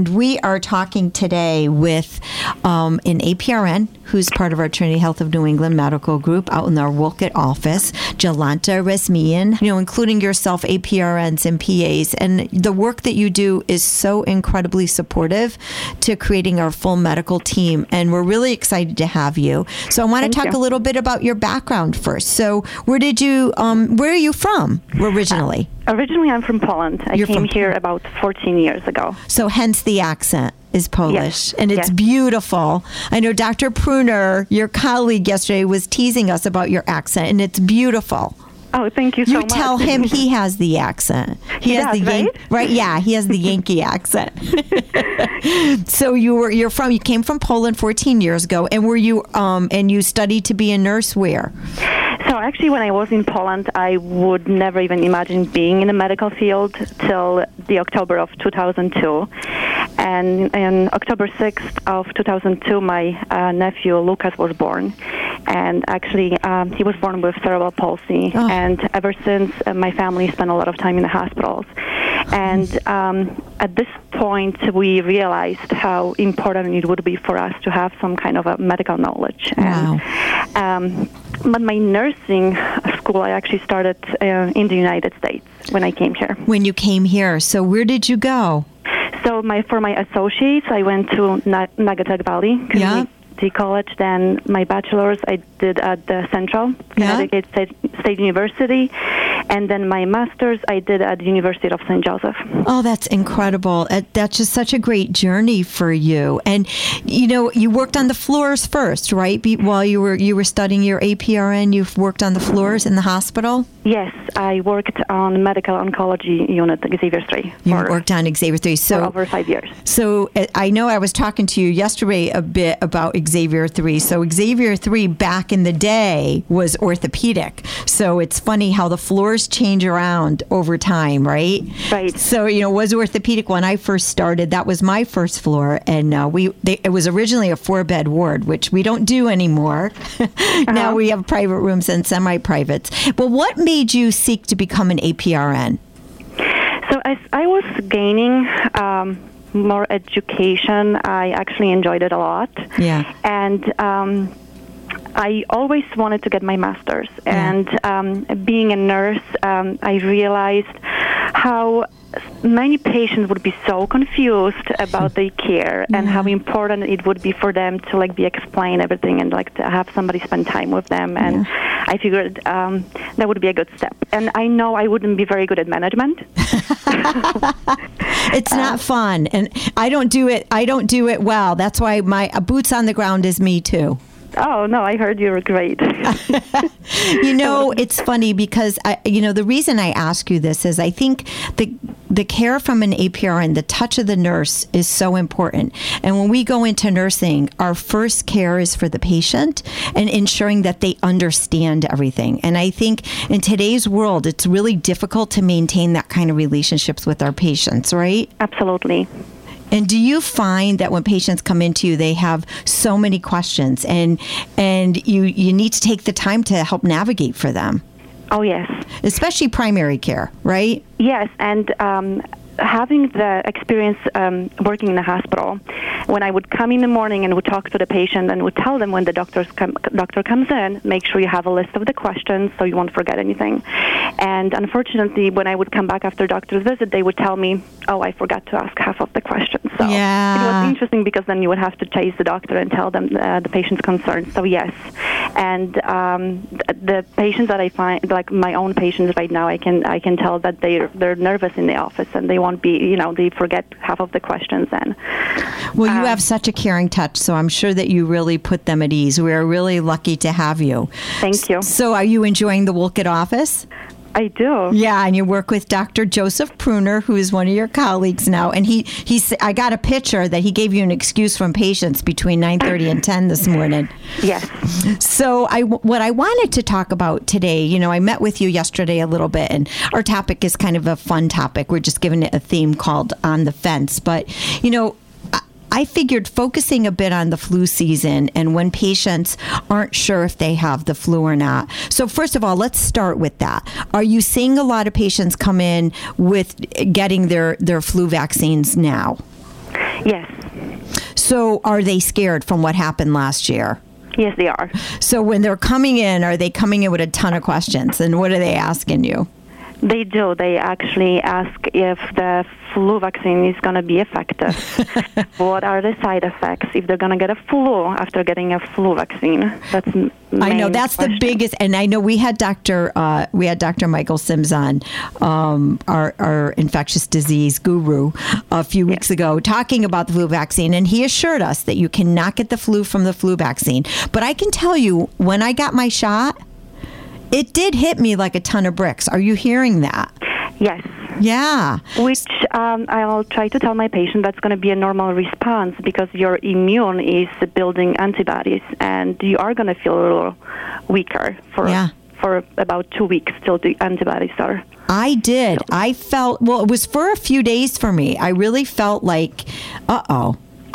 And we are talking today with um, an APRN who's part of our Trinity Health of New England Medical Group out in our Wolcott office, Jolanta Resmian, you know, including yourself, APRNs and PAs. And the work that you do is so incredibly supportive to creating our full medical team. And we're really excited to have you. So I want Thank to talk you. a little bit about your background first. So where did you, um, where are you from originally? Originally, I'm from Poland. I You're came here about 14 years ago. So hence the accent is Polish Yes, and it's yes. beautiful. I know Dr. Pruner, your colleague yesterday was teasing us about your accent and it's beautiful. Oh, thank you so You much. You tell him he has the accent. He has does, the Yan- right? right? Yeah, he has the Yankee accent. so you were you're from you came from Poland 14 years ago and were you um and you studied to be a nurse where? So actually, when I was in Poland, I would never even imagine being in the medical field till the October of 2002. And in October 6th of 2002, my uh, nephew Lucas was born. And actually, um, he was born with cerebral palsy. Oh. And ever since, uh, my family spent a lot of time in the hospitals. And um, at this point, we realized how important it would be for us to have some kind of a medical knowledge. And, um, but my nursing school, I actually started uh, in the United States when I came here. When you came here. So where did you go? So my for my associates, I went to Na- Naugatuck Valley Yeah. Community College. Then my bachelor's I did at the Central Connecticut State, State University, and then my master's I did at the University of St. Joseph. Oh, that's incredible. That's just such a great journey for you. And you know, you worked on the floors first, right? While you were you were studying your APRN, you've worked on the floors in the hospital. Yes, I worked on medical oncology unit Xavier 3 You for, worked on Xavier 3. for So over five years. so uh, I know I was talking to you yesterday a bit about Xavier 3. So Xavier 3 back in the day was orthopedic. So it's funny how the floors change around over time, right? Right. So you know, was orthopedic when I first started. That was my first floor, and uh, we they, it was originally a four bed ward, which we don't do anymore. now we have private rooms and semi privates. But what made you seek to become an APRN? So as I was gaining um, more education, I actually enjoyed it a lot. Yeah. And um, I always wanted to get my master's. Yeah. And um, being a nurse, um, I realized how many patients would be so confused about their care and how important it would be for them to like be explain everything and like to have somebody spend time with them and i figured um, that would be a good step and i know i wouldn't be very good at management It's not fun, and I don't do it. I don't do it well. That's why my uh, boots on the ground is me too. Oh no i heard you were great You know, it's funny because I, you know, the reason I ask you this is I think the the care from an APRN, and the touch of the nurse, is so important. And when we go into nursing, our first care is for the patient and ensuring that they understand everything. And I think in today's world, it's really difficult to maintain that kind of relationships with our patients, right? absolutely And do you find that when patients come into you, they have so many questions, and and you you need to take the time to help navigate for them, oh yes especially primary care, right? Yes, and um, having the experience um, working in the hospital, when I would come in the morning and would talk to the patient and would tell them when the doctor's come, doctor comes in, make sure you have a list of the questions so you won't forget anything. And unfortunately, when I would come back after doctor's visit, they would tell me, "Oh, I forgot to ask half of the questions." So it was interesting because then you would have to chase the doctor and tell them uh, the patient's concerns. So yes, and um, th- the patients that I find, like my own patients right now, I can I can tell that they they're nervous in the office and they won't be, you know, they forget half of the questions. then. Well, you Um, have such a caring touch, so I'm sure that you really put them at ease. We are really lucky to have you. thank you. So, are you enjoying the Wolcott office? I do. Yeah, and you work with Dr. Joseph Pruner, who is one of your colleagues now, and he he's. I got a picture that he gave you an excuse from patients between 9:30 and 10 this morning. Yes. So I what I wanted to talk about today, you know, I met with you yesterday a little bit and our topic is kind of a fun topic. We're just giving it a theme called on the fence, but you know, I- figured focusing a bit on the flu season and when patients aren't sure if they have the flu or not. So first of all, let's start with that. Are you seeing a lot of patients come in with getting their their flu vaccines now? Yes. So are they scared from what happened last year? Yes, they are. So when they're coming in, are they coming in with a ton of questions? And what are they asking you? They do. They actually ask if the flu vaccine is going to be effective. what are the side effects if they're going to get a flu after getting a flu vaccine? That's I know that's question. the biggest, and I know we had Doctor uh, we had Doctor Michael Sims on, um, our our infectious disease guru, a few weeks ago, talking about the flu vaccine, and he assured us that you cannot get the flu from the flu vaccine. But I can tell you, when I got my shot, it did hit me like a ton of bricks. Are you hearing that? Yes. Yeah. Which um, I'll try to tell my patient that's going to be a normal response because your immune is building antibodies and you are going to feel a little weaker for Yeah. for about two weeks till the antibodies are. I did. I felt well. It was for a few days for me. I really felt like, uh oh.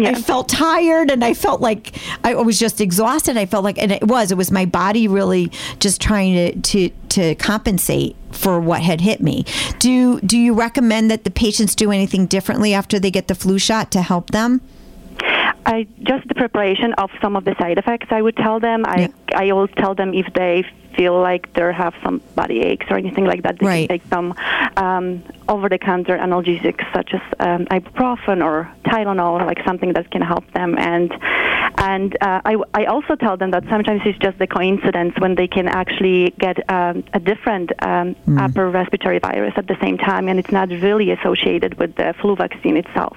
I felt tired and I felt like I was just exhausted. I felt like, and it was, it was my body really just trying to, to, to compensate for what had hit me. Do, do you recommend that the patients do anything differently after they get the flu shot to help them? I just the preparation of some of the side effects. I would tell them. I I always tell them if they feel like they have some body aches or anything like that. They Right. can take some um, over-the-counter analgesics such as um, ibuprofen or Tylenol, like something that can help them. And and uh, I I also tell them that sometimes it's just a coincidence when they can actually get um, a different um, upper respiratory virus at the same time, and it's not really associated with the flu vaccine itself.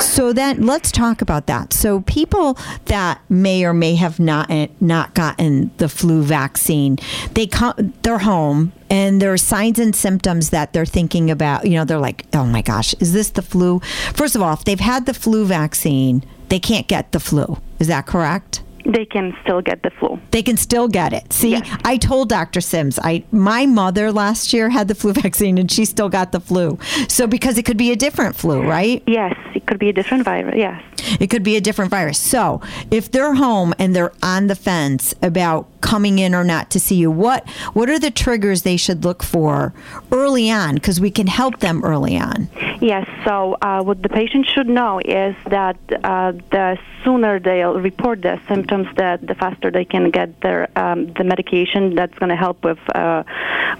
So then let's talk about that. So people that may or may have not eh, not gotten the flu vaccine, they come they're home and there are signs and symptoms that they're thinking about. You know, they're like, "Oh my gosh, is this the flu?" First of all, if they've had the flu vaccine, they can't get the flu. Is that correct? They can still get the flu. They can still get it. See, Yes. I told Dr. Sims, I my mother last year had the flu vaccine and she still got the flu. So because it could be a different flu, right? Yes, it could be a different virus. Yes. It could be a different virus. So, if they're home and they're on the fence about coming in or not to see you, what what are the triggers they should look for early on? Because we can help them early on. Yes. So uh, what the patient should know is that uh, the sooner they'll report their symptoms, the, the faster they can get their um, the medication that's going to help with uh,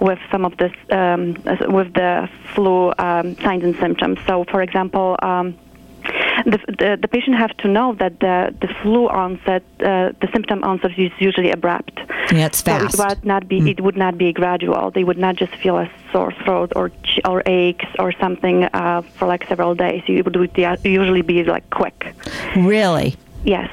with some of this um, with the flu um, signs and symptoms. So, for example. The, the, the patient have to know that the, the flu onset, uh, the symptom onset is usually abrupt. Yeah, it's So it would not be it would not be gradual. They would not just feel a sore throat or ch- or aches or something uh, for like several days. It would would usually be like quick. Really? Yes,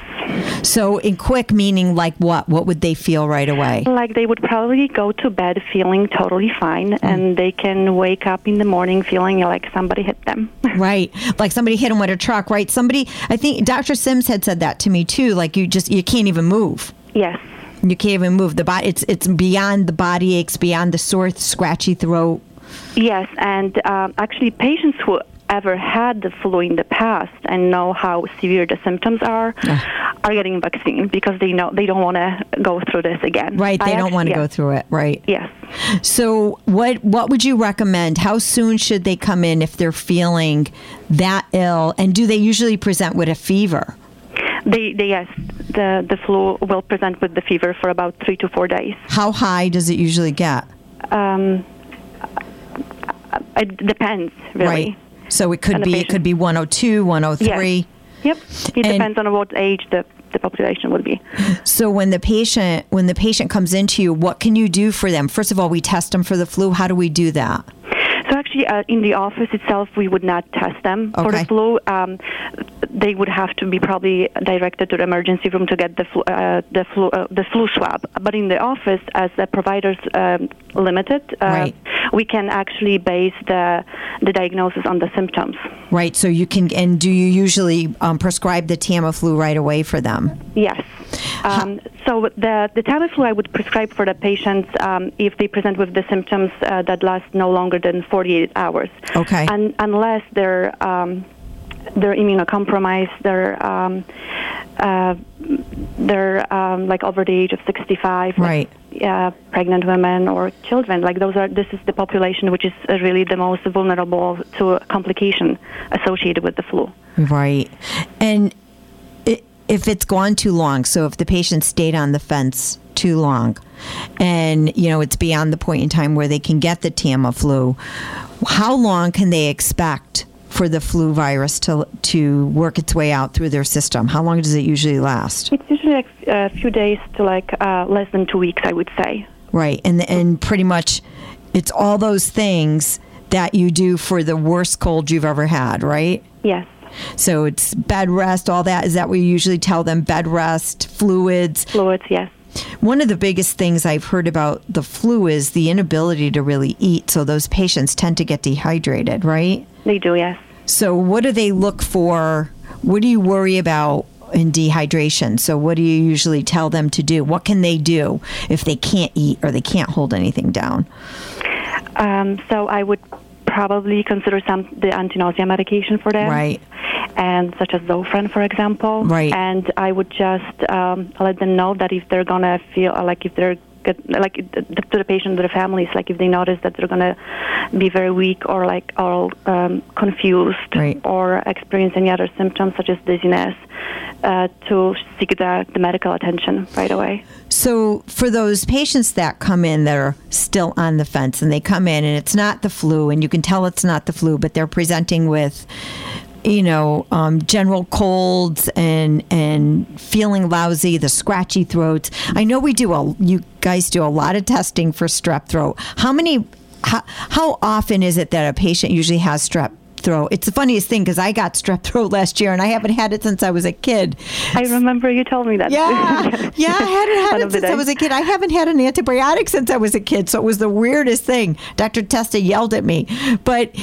So, in quick meaning like what? What would they feel right away? like they would probably go to bed feeling totally fine, and they can wake up in the morning feeling like somebody hit them. Right. Like somebody hit them with a truck, right? Somebody I think Dr. Sims had said that to me too. Like you just you can't even move. yes. You can't even move. The body it's it's beyond the body aches, beyond the sore scratchy throat. Yes, and um, actually, patients who ever had the flu in the past and know how severe the symptoms are are getting vaccine because they know they don't want to go through this again. Right. They I don't want to go through it. Right. Yes. So, what what would you recommend? How soon should they come in if they're feeling that ill? And do they usually present with a fever? They, they yes, the the flu will present with the fever for about three to four days. How high does it usually get? Um, it depends really. Right. So it could be it could be 102, 103. Yep. It And- depends on what age the the population would be. So when the patient when the patient comes into you, what can you do for them? First of all, we test them for the flu. How do we do that? Actually, uh, in the office itself, we would not test them for the flu. Um, they would have to be probably directed to the emergency room to get the flu, uh, the flu, uh, the flu swab. But in the office, as the providers um, limited, uh, Right. we can actually base the the diagnosis on the symptoms. Right. So you can and do you usually um, prescribe the Tamiflu right away for them? Yes. Um, so the the Tamiflu I would prescribe for the patients um, if they present with the symptoms uh, that last no longer than 48 hours. Okay. And unless they're um, they're immunocompromised, they're um, uh, they're um, like over the age of 65, Right. Like, uh, pregnant women or children. Like those are. This is the population which is uh, really the most vulnerable to complication associated with the flu. Right. And if it's gone too long, so if the patient stayed on the fence too long and, you know, it's beyond the point in time where they can get the Tamiflu, how long can they expect for the flu virus to, to work its way out through their system? How long does it usually last? It's usually like a few days to like uh, less than two weeks, I would say. Right. And, and pretty much it's all those things that you do for the worst cold you've ever had, right? Yes. So it's bed rest, all that. Is that what you usually tell them? Bed rest, fluids. Fluids, yes. One of the biggest things I've heard about the flu is the inability to really eat. So those patients tend to get dehydrated, right? They do, yes. So what do they look for? What do you worry about in dehydration? So what do you usually tell them to do? What can they do if they can't eat or they can't hold anything down? Um, so I would probably consider some the anti-nausea medication for them. Right. and such as Zofran, for example. Right. And I would just um, let them know that if they're gonna feel uh, like if they're get, like to the patient, to the families, like if they notice that they're gonna be very weak or like all um, confused Right. or experience any other symptoms such as dizziness, uh, to seek the, the medical attention right away. So, for those patients that come in that are still on the fence and they come in and it's not the flu, and you can tell it's not the flu, but they're presenting with, you know, um, general colds and and feeling lousy, the scratchy throats. I know we do a you guys do a lot of testing for strep throat. How many? How, how often is it that a patient usually has strep? Throat. It's the funniest thing because I got strep throat last year and I haven't had it since I was a kid. I remember you told me that. Yeah, yeah, I hadn't had it since I was a kid. I haven't had an antibiotic since I was a kid, so it was the weirdest thing. Dr. Testa yelled at me, but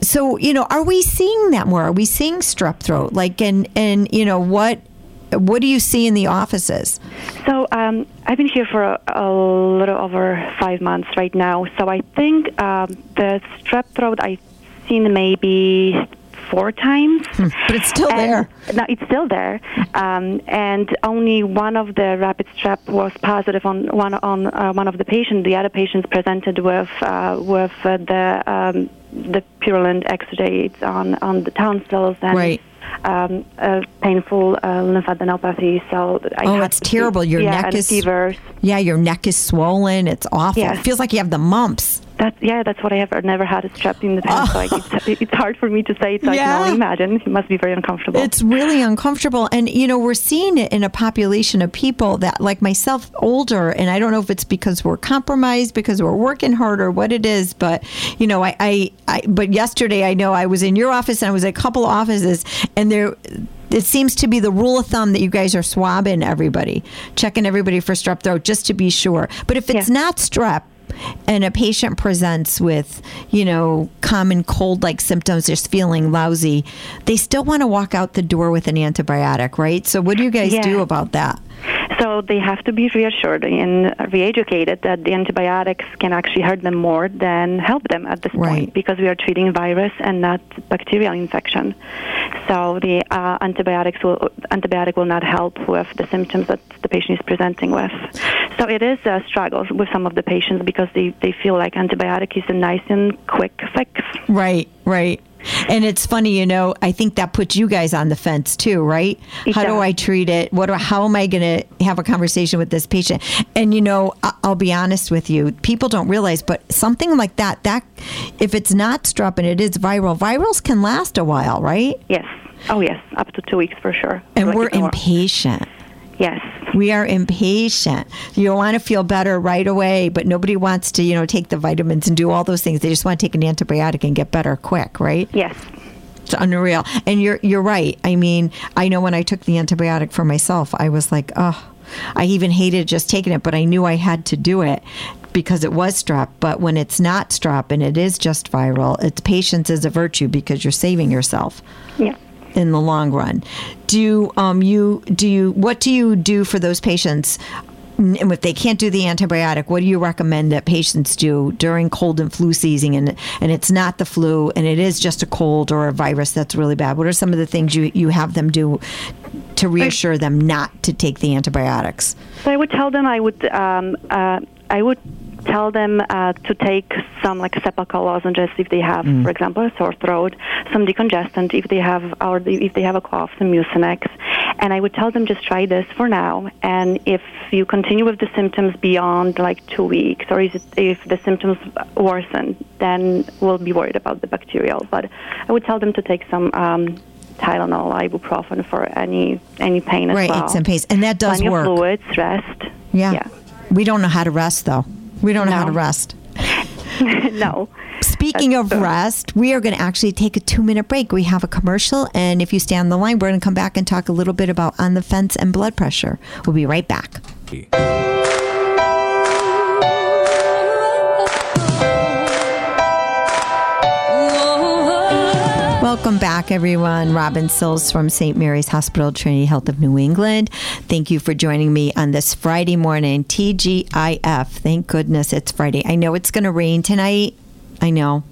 so you know, are we seeing that more? Are we seeing strep throat? Like, and and you know what? What do you see in the offices? So um, I've been here for a, a little over five months right now. So I think um, the strep throat I've seen maybe four times. But it's still And- there. No, it's still there, um, and only one of the rapid strep was positive on one on uh, one of the patients. The other patients presented with uh, with uh, the um, the purulent exudates on on the tonsils and. Right. Um, painful uh, lymphadenopathy. So I Oh, it's terrible. Your yeah, neck is- fevers. Yeah, your neck is swollen. It's awful. Yes. It feels like you have the mumps. That yeah, that's what I have. I've never had a strep in the past. So I, oh. it's, it's hard for me to say. So I Yeah. can only imagine. It must be very uncomfortable. It's really uncomfortable. And, you know, we're seeing it in a population of people that, like myself, older. And I don't know if it's because we're compromised, because we're working hard, or what it is. But, you know, I, I, I but yesterday I know I was in your office and I was at a couple of offices, and there, it seems to be the rule of thumb that you guys are swabbing everybody, checking everybody for strep throat just to be sure. But if it's Yeah. not strep, and a patient presents with, you know, common cold like symptoms, just feeling lousy, they still want to walk out the door with an antibiotic, right? So, what do you guys Yeah. do about that? So they have to be reassured and re-educated that the antibiotics can actually hurt them more than help them at this Right. point because we are treating virus and not bacterial infection. So the uh, antibiotics will antibiotic will not help with the symptoms that the patient is presenting with. So it is a struggle with some of the patients because they, they feel like antibiotic is a nice and quick fix. Right, right. And it's funny, you know, I think that puts you guys on the fence too, right? It how do. I treat it? What do, how am I going to have a conversation with this patient? And you know, I'll be honest with you, people don't realize, but something like that, that if it's not strep and it is viral, virals can last a while, right? Yes. Oh yes, up to two weeks for sure. And Like we're impatient. Yes. We are impatient. You want to feel better right away, but nobody wants to, you know, take the vitamins and do all those things. They just want to take an antibiotic and get better quick, right? Yes. It's unreal. And you're you're right. I mean, I know when I took the antibiotic for myself, I was like, oh, I even hated just taking it, but I knew I had to do it because it was strep. But when it's not strep and it is just viral, it's patience is a virtue because you're saving yourself Yeah. In the long run. Do um you do you what do you do for those patients? And if they can't do the antibiotic, what do you recommend that patients do during cold and flu season? And and it's not the flu, and it is just a cold or a virus that's really bad. What are some of the things you you have them do to reassure them not to take the antibiotics? So I would tell them I would um, uh, I would tell them uh, to take some like Cepacol lozenges if they have, Mm. for example, a sore throat, some decongestant if they have, or if they have a cough, some Mucinex, and I would tell them just try this for now, and if you continue with the symptoms beyond like two weeks, or is it, if the symptoms worsen, then we'll be worried about the bacterial. But I would tell them to take some. Um, Tylenol, ibuprofen for any any pain as Right, well. aches and pains, and that does Plenty work. of fluids, rest. Yeah. Yeah. We don't know how to rest though. We don't know how to rest. no. Speaking That's of true. rest, we are going to actually take a two minute break. We have a commercial, and if you stay on the line, we're going to come back and talk a little bit about on the fence and blood pressure. We'll be right back. Welcome back, everyone. Robin Sills from St. Mary's Hospital, Trinity Health of New England. Thank you for joining me on this Friday morning, TGIF. Thank goodness it's Friday. I know it's going to rain tonight. I know.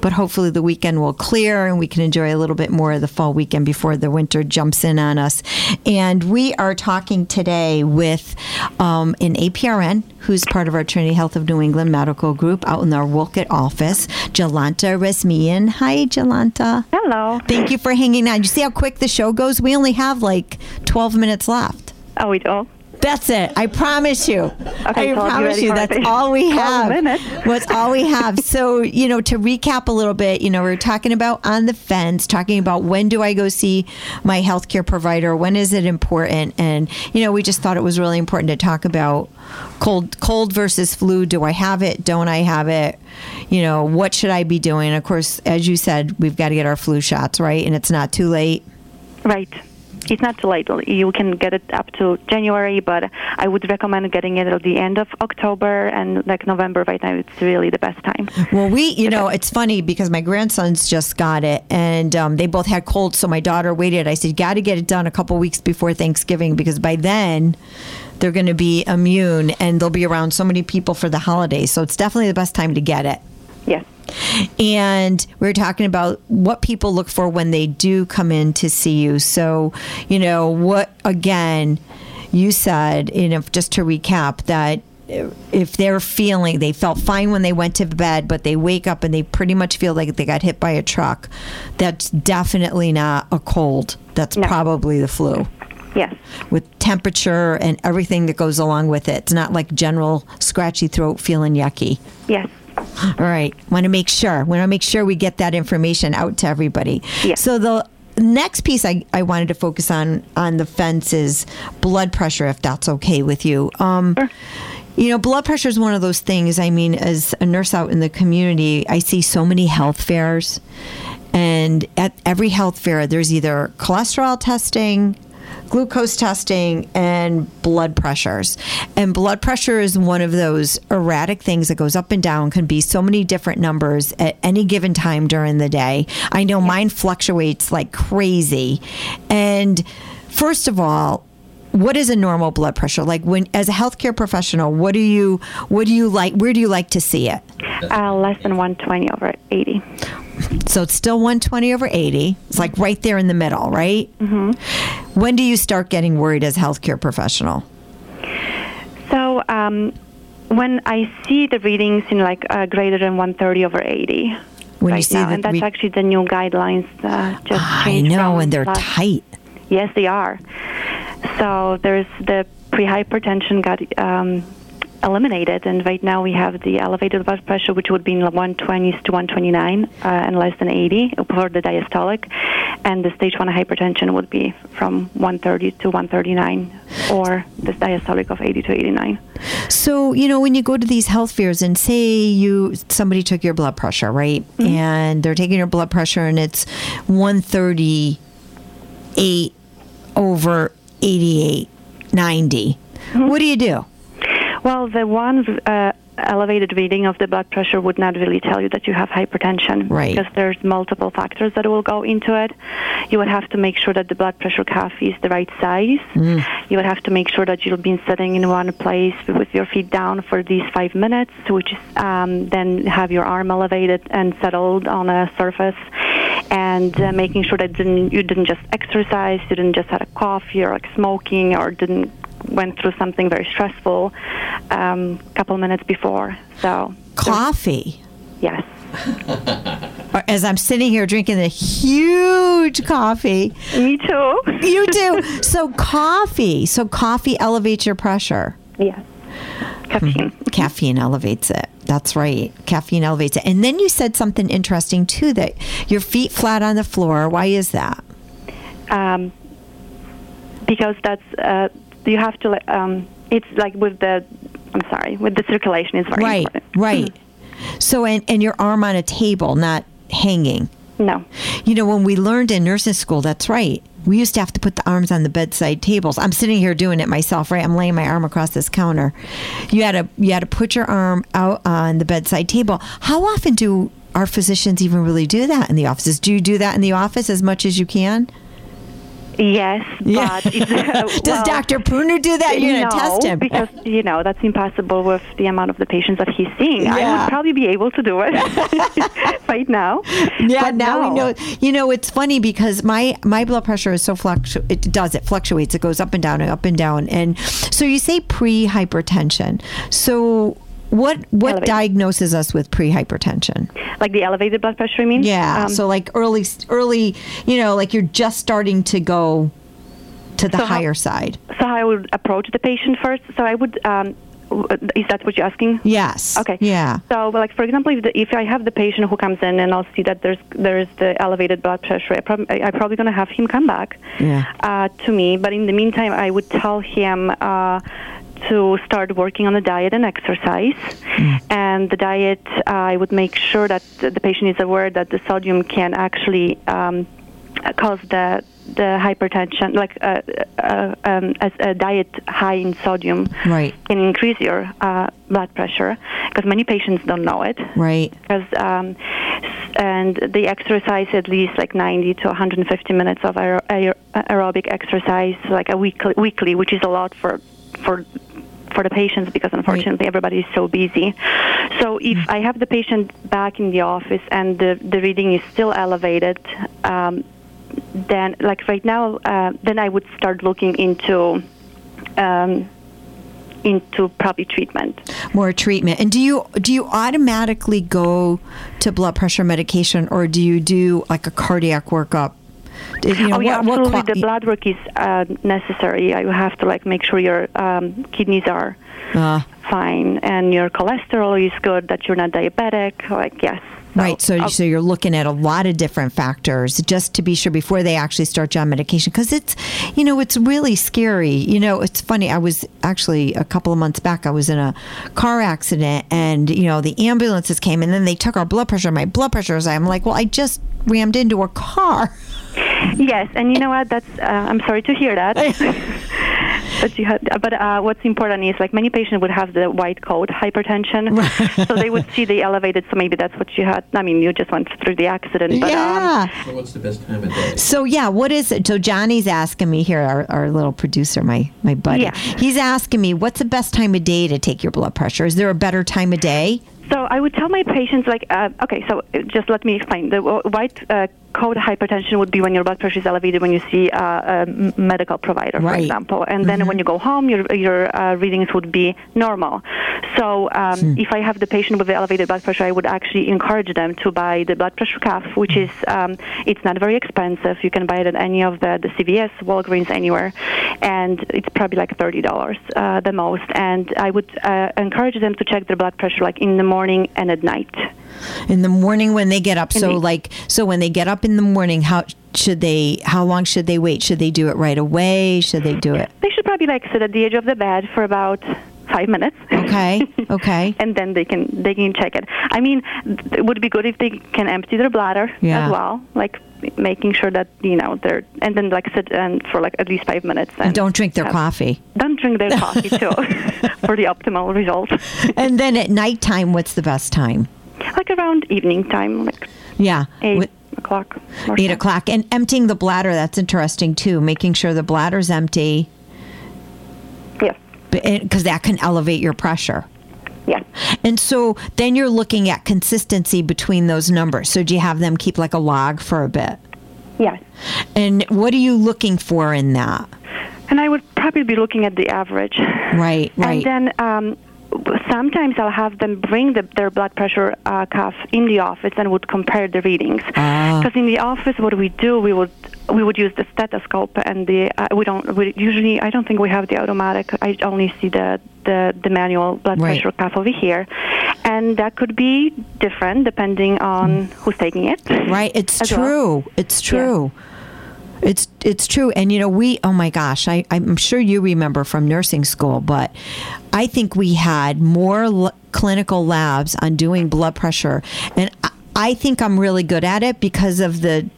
But hopefully the weekend will clear and we can enjoy a little bit more of the fall weekend before the winter jumps in on us. And we are talking today with um, an APRN who's part of our Trinity Health of New England medical group out in our Wolcott office, Jolanta Resmian. Hi, Jolanta. Hello. Thank you for hanging on. You see how quick the show goes? We only have like 12 minutes left. Oh, we do. That's it. I promise you. I so promise you. That's all we have. What's all we have. So, you know, to recap a little bit, you know, we're talking about on the fence, talking about when do I go see my healthcare provider? When is it important? And, you know, we just thought it was really important to talk about cold cold versus flu. Do I have it? Don't I have it? You know, what should I be doing? Of course, as you said, we've got to get our flu shots, right? And it's not too late. Right. It's not too late. You can get it up to January, but I would recommend getting it at the end of October and like November. Right now, it's really the best time. Well, we, you know, it's funny because my grandsons just got it and um, they both had colds. So my daughter waited. I said, got to get it done a couple weeks before Thanksgiving because by then they're going to be immune and they'll be around so many people for the holidays. So it's definitely the best time to get it. Yes. And we were talking about what people look for when they do come in to see you. So, you know, what, again, you said, you know, just to recap, that if they're feeling, they felt fine when they went to bed, but they wake up and they pretty much feel like they got hit by a truck, that's definitely not a cold. That's No. probably the flu Yes. with temperature and everything that goes along with it. It's not like general scratchy throat feeling yucky. Yes. All right. Want to make sure. Want to make sure we get that information out to everybody. Yeah. So the next piece I, I wanted to focus on on the fence is blood pressure, if that's okay with you. Um, Sure. You know, blood pressure is one of those things. I mean, as a nurse out in the community, I see so many health fairs, and at every health fair, there's either cholesterol testing, glucose testing, and blood pressures. And blood pressure is one of those erratic things that goes up and down, can be so many different numbers at any given time during the day. I know mine fluctuates like crazy. And first of all, what is a normal blood pressure like when as a healthcare professional what do you what do you like where do you like to see it Uh, less than 120 over 80. So it's still 120 over 80 it's like right there in the middle right mm-hmm. when do you start getting worried as a healthcare professional So um, when I see the readings in like uh, greater than 130 over 80. When you see now, the and that's re- actually the new guidelines uh, just i changed know and they're last- tight Yes, they are. So there's the pre-hypertension got um, eliminated, and right now we have the elevated blood pressure, which would be in the 120s to 129 uh, and less than 80 for the diastolic, and the stage one hypertension would be from 130 to 139, or the diastolic of 80 to 89. So, you know, when you go to these health fairs and say you somebody took your blood pressure, right? Mm-hmm. And they're taking your blood pressure and it's 138 over 88 90. Mm-hmm. What do you do? Well, the one uh, elevated reading of the blood pressure would not really tell you that you have hypertension. Right. Because there's multiple factors that will go into it. You would have to make sure that the blood pressure cuff is the right size. Mm. You would have to make sure that you've been sitting in one place with your feet down for these five minutes, which is um, then have your arm elevated and settled on a surface. and uh, making sure that didn't, you didn't just exercise, you didn't just had a coffee or like smoking or didn't went through something very stressful a um, couple minutes before. So coffee. Yes. As I'm sitting here drinking a huge coffee. Me too. you too. So coffee. So coffee elevates your pressure. Yes. Caffeine. Mm-hmm. Caffeine elevates it. That's right. Caffeine elevates it. And then you said something interesting too that your feet flat on the floor. Why is that? Um, because that's uh, you have to. Um, it's like with the. I'm sorry. With the circulation is very right. important. Right. So and and your arm on a table, not hanging. No. You know, when we learned in nursing school, that's right. We used to have to put the arms on the bedside tables. I'm sitting here doing it myself, right? I'm laying my arm across this counter. You had to you had to put your arm out on the bedside table. How often do our physicians even really do that in the offices? Do you do that in the office as much as you can? Yes, Yeah. but uh, Does well, Dr. Pruner do that? You're no, gonna test him. because you know that's impossible with the amount of the patients that he's seeing. I would probably be able to do it right now. Yeah, but now no. we know. You know, it's funny because my my blood pressure is so fluctu. It does it fluctuates. It goes up and down and up and down. And so you say pre-hypertension. So what what Elevated. diagnoses us with pre-hypertension? Like the elevated blood pressure, I mean? Yeah. Um, so like early early, you know, like you're just starting to go to the So how- higher side. so how I would approach the patient first. So I would. Um, is that what you're asking? Yes. Okay. Yeah. So, like for example, if, the, if I have the patient who comes in and I'll see that there's there's the elevated blood pressure, I prob- I'm probably going to have him come back Yeah. uh, to me. But in the meantime, I would tell him uh, to start working on the diet and exercise. And the diet, uh, I would make sure that the the patient is aware that the sodium can actually um, cause the the hypertension, like uh, uh, um, a diet high in sodium Right. can increase your uh, blood pressure because many patients don't know it. Right. Because um, and they exercise at least like 90 to 150 minutes of aer- aer- aerobic exercise, like a weekly, weekly, which is a lot for for for the patients because unfortunately everybody is so busy. So if I have the patient back in the office and the the reading is still elevated. Um, then, like right now, uh, then I would start looking into um, into probably treatment. more treatment. And do you do you automatically go to blood pressure medication, or do you do like a cardiac workup? You know, oh yeah, what- what absolutely. qua- the blood work is uh, necessary. You have to like make sure your um, kidneys are Uh, fine and your cholesterol is good. That you're not diabetic. Like yes. So, right. So, I'll- so you're looking at a lot of different factors just to be sure before they actually start you on medication. Because it's, you know, it's really scary. You know, it's funny. I was actually a couple of months back. I was in a car accident, and you know, the ambulances came, and then they took our blood pressure. My blood pressure is. I'm like, well, I just rammed into a car. Yes, and you know what? That's uh, I'm sorry to hear that. but you had, but uh, what's important is like many patients would have the white coat hypertension, so they would see the elevated. So maybe that's what you had. I mean, you just went through the accident. But, Um, yeah. So what's the best time of day? So yeah, what is it? So Johnny's asking me here, our, our little producer, my my buddy. Yeah. He's asking me, what's the best time of day to take your blood pressure? Is there a better time of day? So I would tell my patients like, uh, okay, so uh, just let me explain. The white uh, coat hypertension would be when your blood pressure is elevated when you see uh, a medical provider, for example, and then when you go home, your your uh, readings would be normal. So um, if I have the patient with the elevated blood pressure, I would actually encourage them to buy the blood pressure cuff, which is um, it's not very expensive. You can buy it at any of the, the CVS, Walgreens, anywhere, and it's probably like thirty dollars uh, the most. And I would uh, encourage them to check their blood pressure like in the morning and at night. In the morning when they get up. So the- like so when they get up in the morning, how should they how long should they wait? Should they do it right away? Should they do it? They should probably like sit at the edge of the bed for about five minutes. Okay. Okay. and then they can they can check it. I mean, it would be good if they can empty their bladder Yeah. as well, like making sure that you know they're and then like sit and for like at least five minutes. And, And don't drink their have- coffee. Don't drink their coffee too for the optimal result. And then at nighttime, what's the best time? like around evening time, like Yeah. eight With- o'clock. Eight so. o'clock. And emptying the bladder, that's interesting too. Making sure the bladder's empty Yes. because that can elevate your pressure. Yes. And so then you're looking at consistency between those numbers. So do you have them keep like a log for a bit? Yes. And what are you looking for in that? And I would probably be looking at the average. Right, right. And then um, sometimes I'll have them bring the, their blood pressure uh, cuff in the office and would compare the readings. Ah. Because in the office, what we do, we would we would use the stethoscope and the uh, we don't we usually I don't think we have the automatic. I only see the the, the manual blood Right. pressure cuff over here, and that could be different depending on who's taking it. Right, it's as well. true. It's true. It's it's true, and you know we. Oh my gosh, I I'm sure you remember from nursing school, but I think we had more l- clinical labs on doing blood pressure, and I, I think I'm really good at it because of the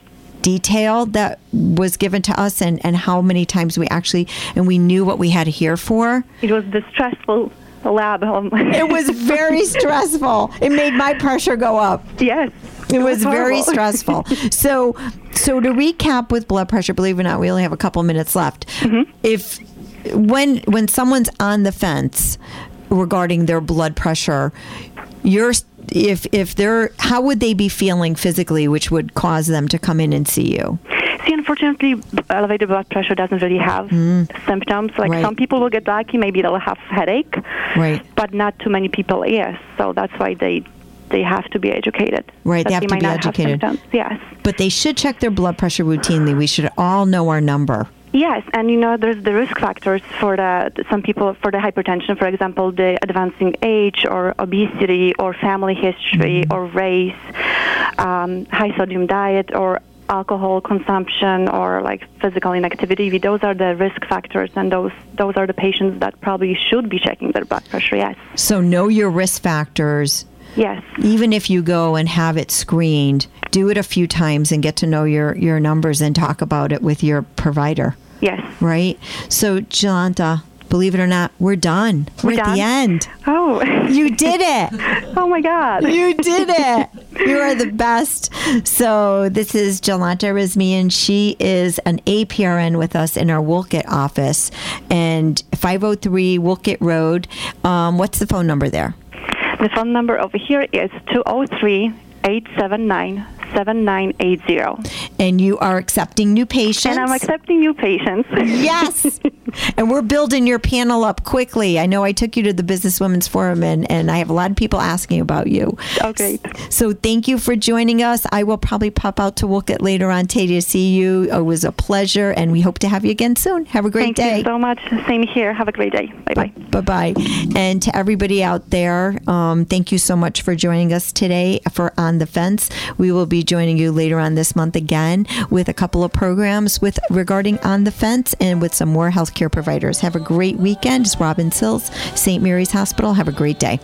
detail that was given to us and and how many times we actually and we knew what we had to hear for. It was the stressful lab. It was very stressful. It made my pressure go up. yes. It was very stressful. So, so to recap with blood pressure, believe it or not, we only have a couple minutes left. Mm-hmm. If when when someone's on the fence regarding their blood pressure, you're if if they're how would they be feeling physically, which would cause them to come in and see you? See, unfortunately, elevated blood pressure doesn't really have symptoms. Like Mm. Right. some people will get lucky, maybe they'll have headache, Right. but not too many people. Yes, so that's why they they have to be educated. Right, they have to be educated. Yes. But they should check their blood pressure routinely. We should all know our number. Yes, and you know there's the risk factors for the some people for the hypertension, for example, the advancing age or obesity or family history Mm-hmm. or race, um, high sodium diet or alcohol consumption or like physical inactivity. Those are the risk factors, and those those are the patients that probably should be checking their blood pressure. Yes, So know your risk factors. Yes, even if you go and have it screened, do it a few times and get to know your, your numbers and talk about it with your provider, yes. right? So, Jolanta, believe it or not, we're done. We're, We're at done? the end. Oh, You did it. oh my God! You did it. You are the best. So this is Jolanta Rizmian. She is an APRN with us in our Wolcott office and 503 Wolcott Road. Um, what's the phone number there? The phone number over here is 203 879 7980. And you are accepting new patients. And I'm accepting new patients. Yes. and we're building your panel up quickly. I know I took you to the Business Women's Forum and, and I have a lot of people asking about you. Oh, great. So thank you for joining us. I will probably pop out to Wolcott later on today to see you. It was a pleasure and we hope to have you again soon. Have a great Thank day. Thank you so much. Same here. Have a great day. Bye bye. Bye bye. And to everybody out there, um, thank you so much for joining us today for On the Fence. We will be joining you later on this month again with a couple of programs with regarding On the Fence and with some more healthcare providers. Have a great weekend. It's Robin Sills, St. Mary's Hospital. Have a great day.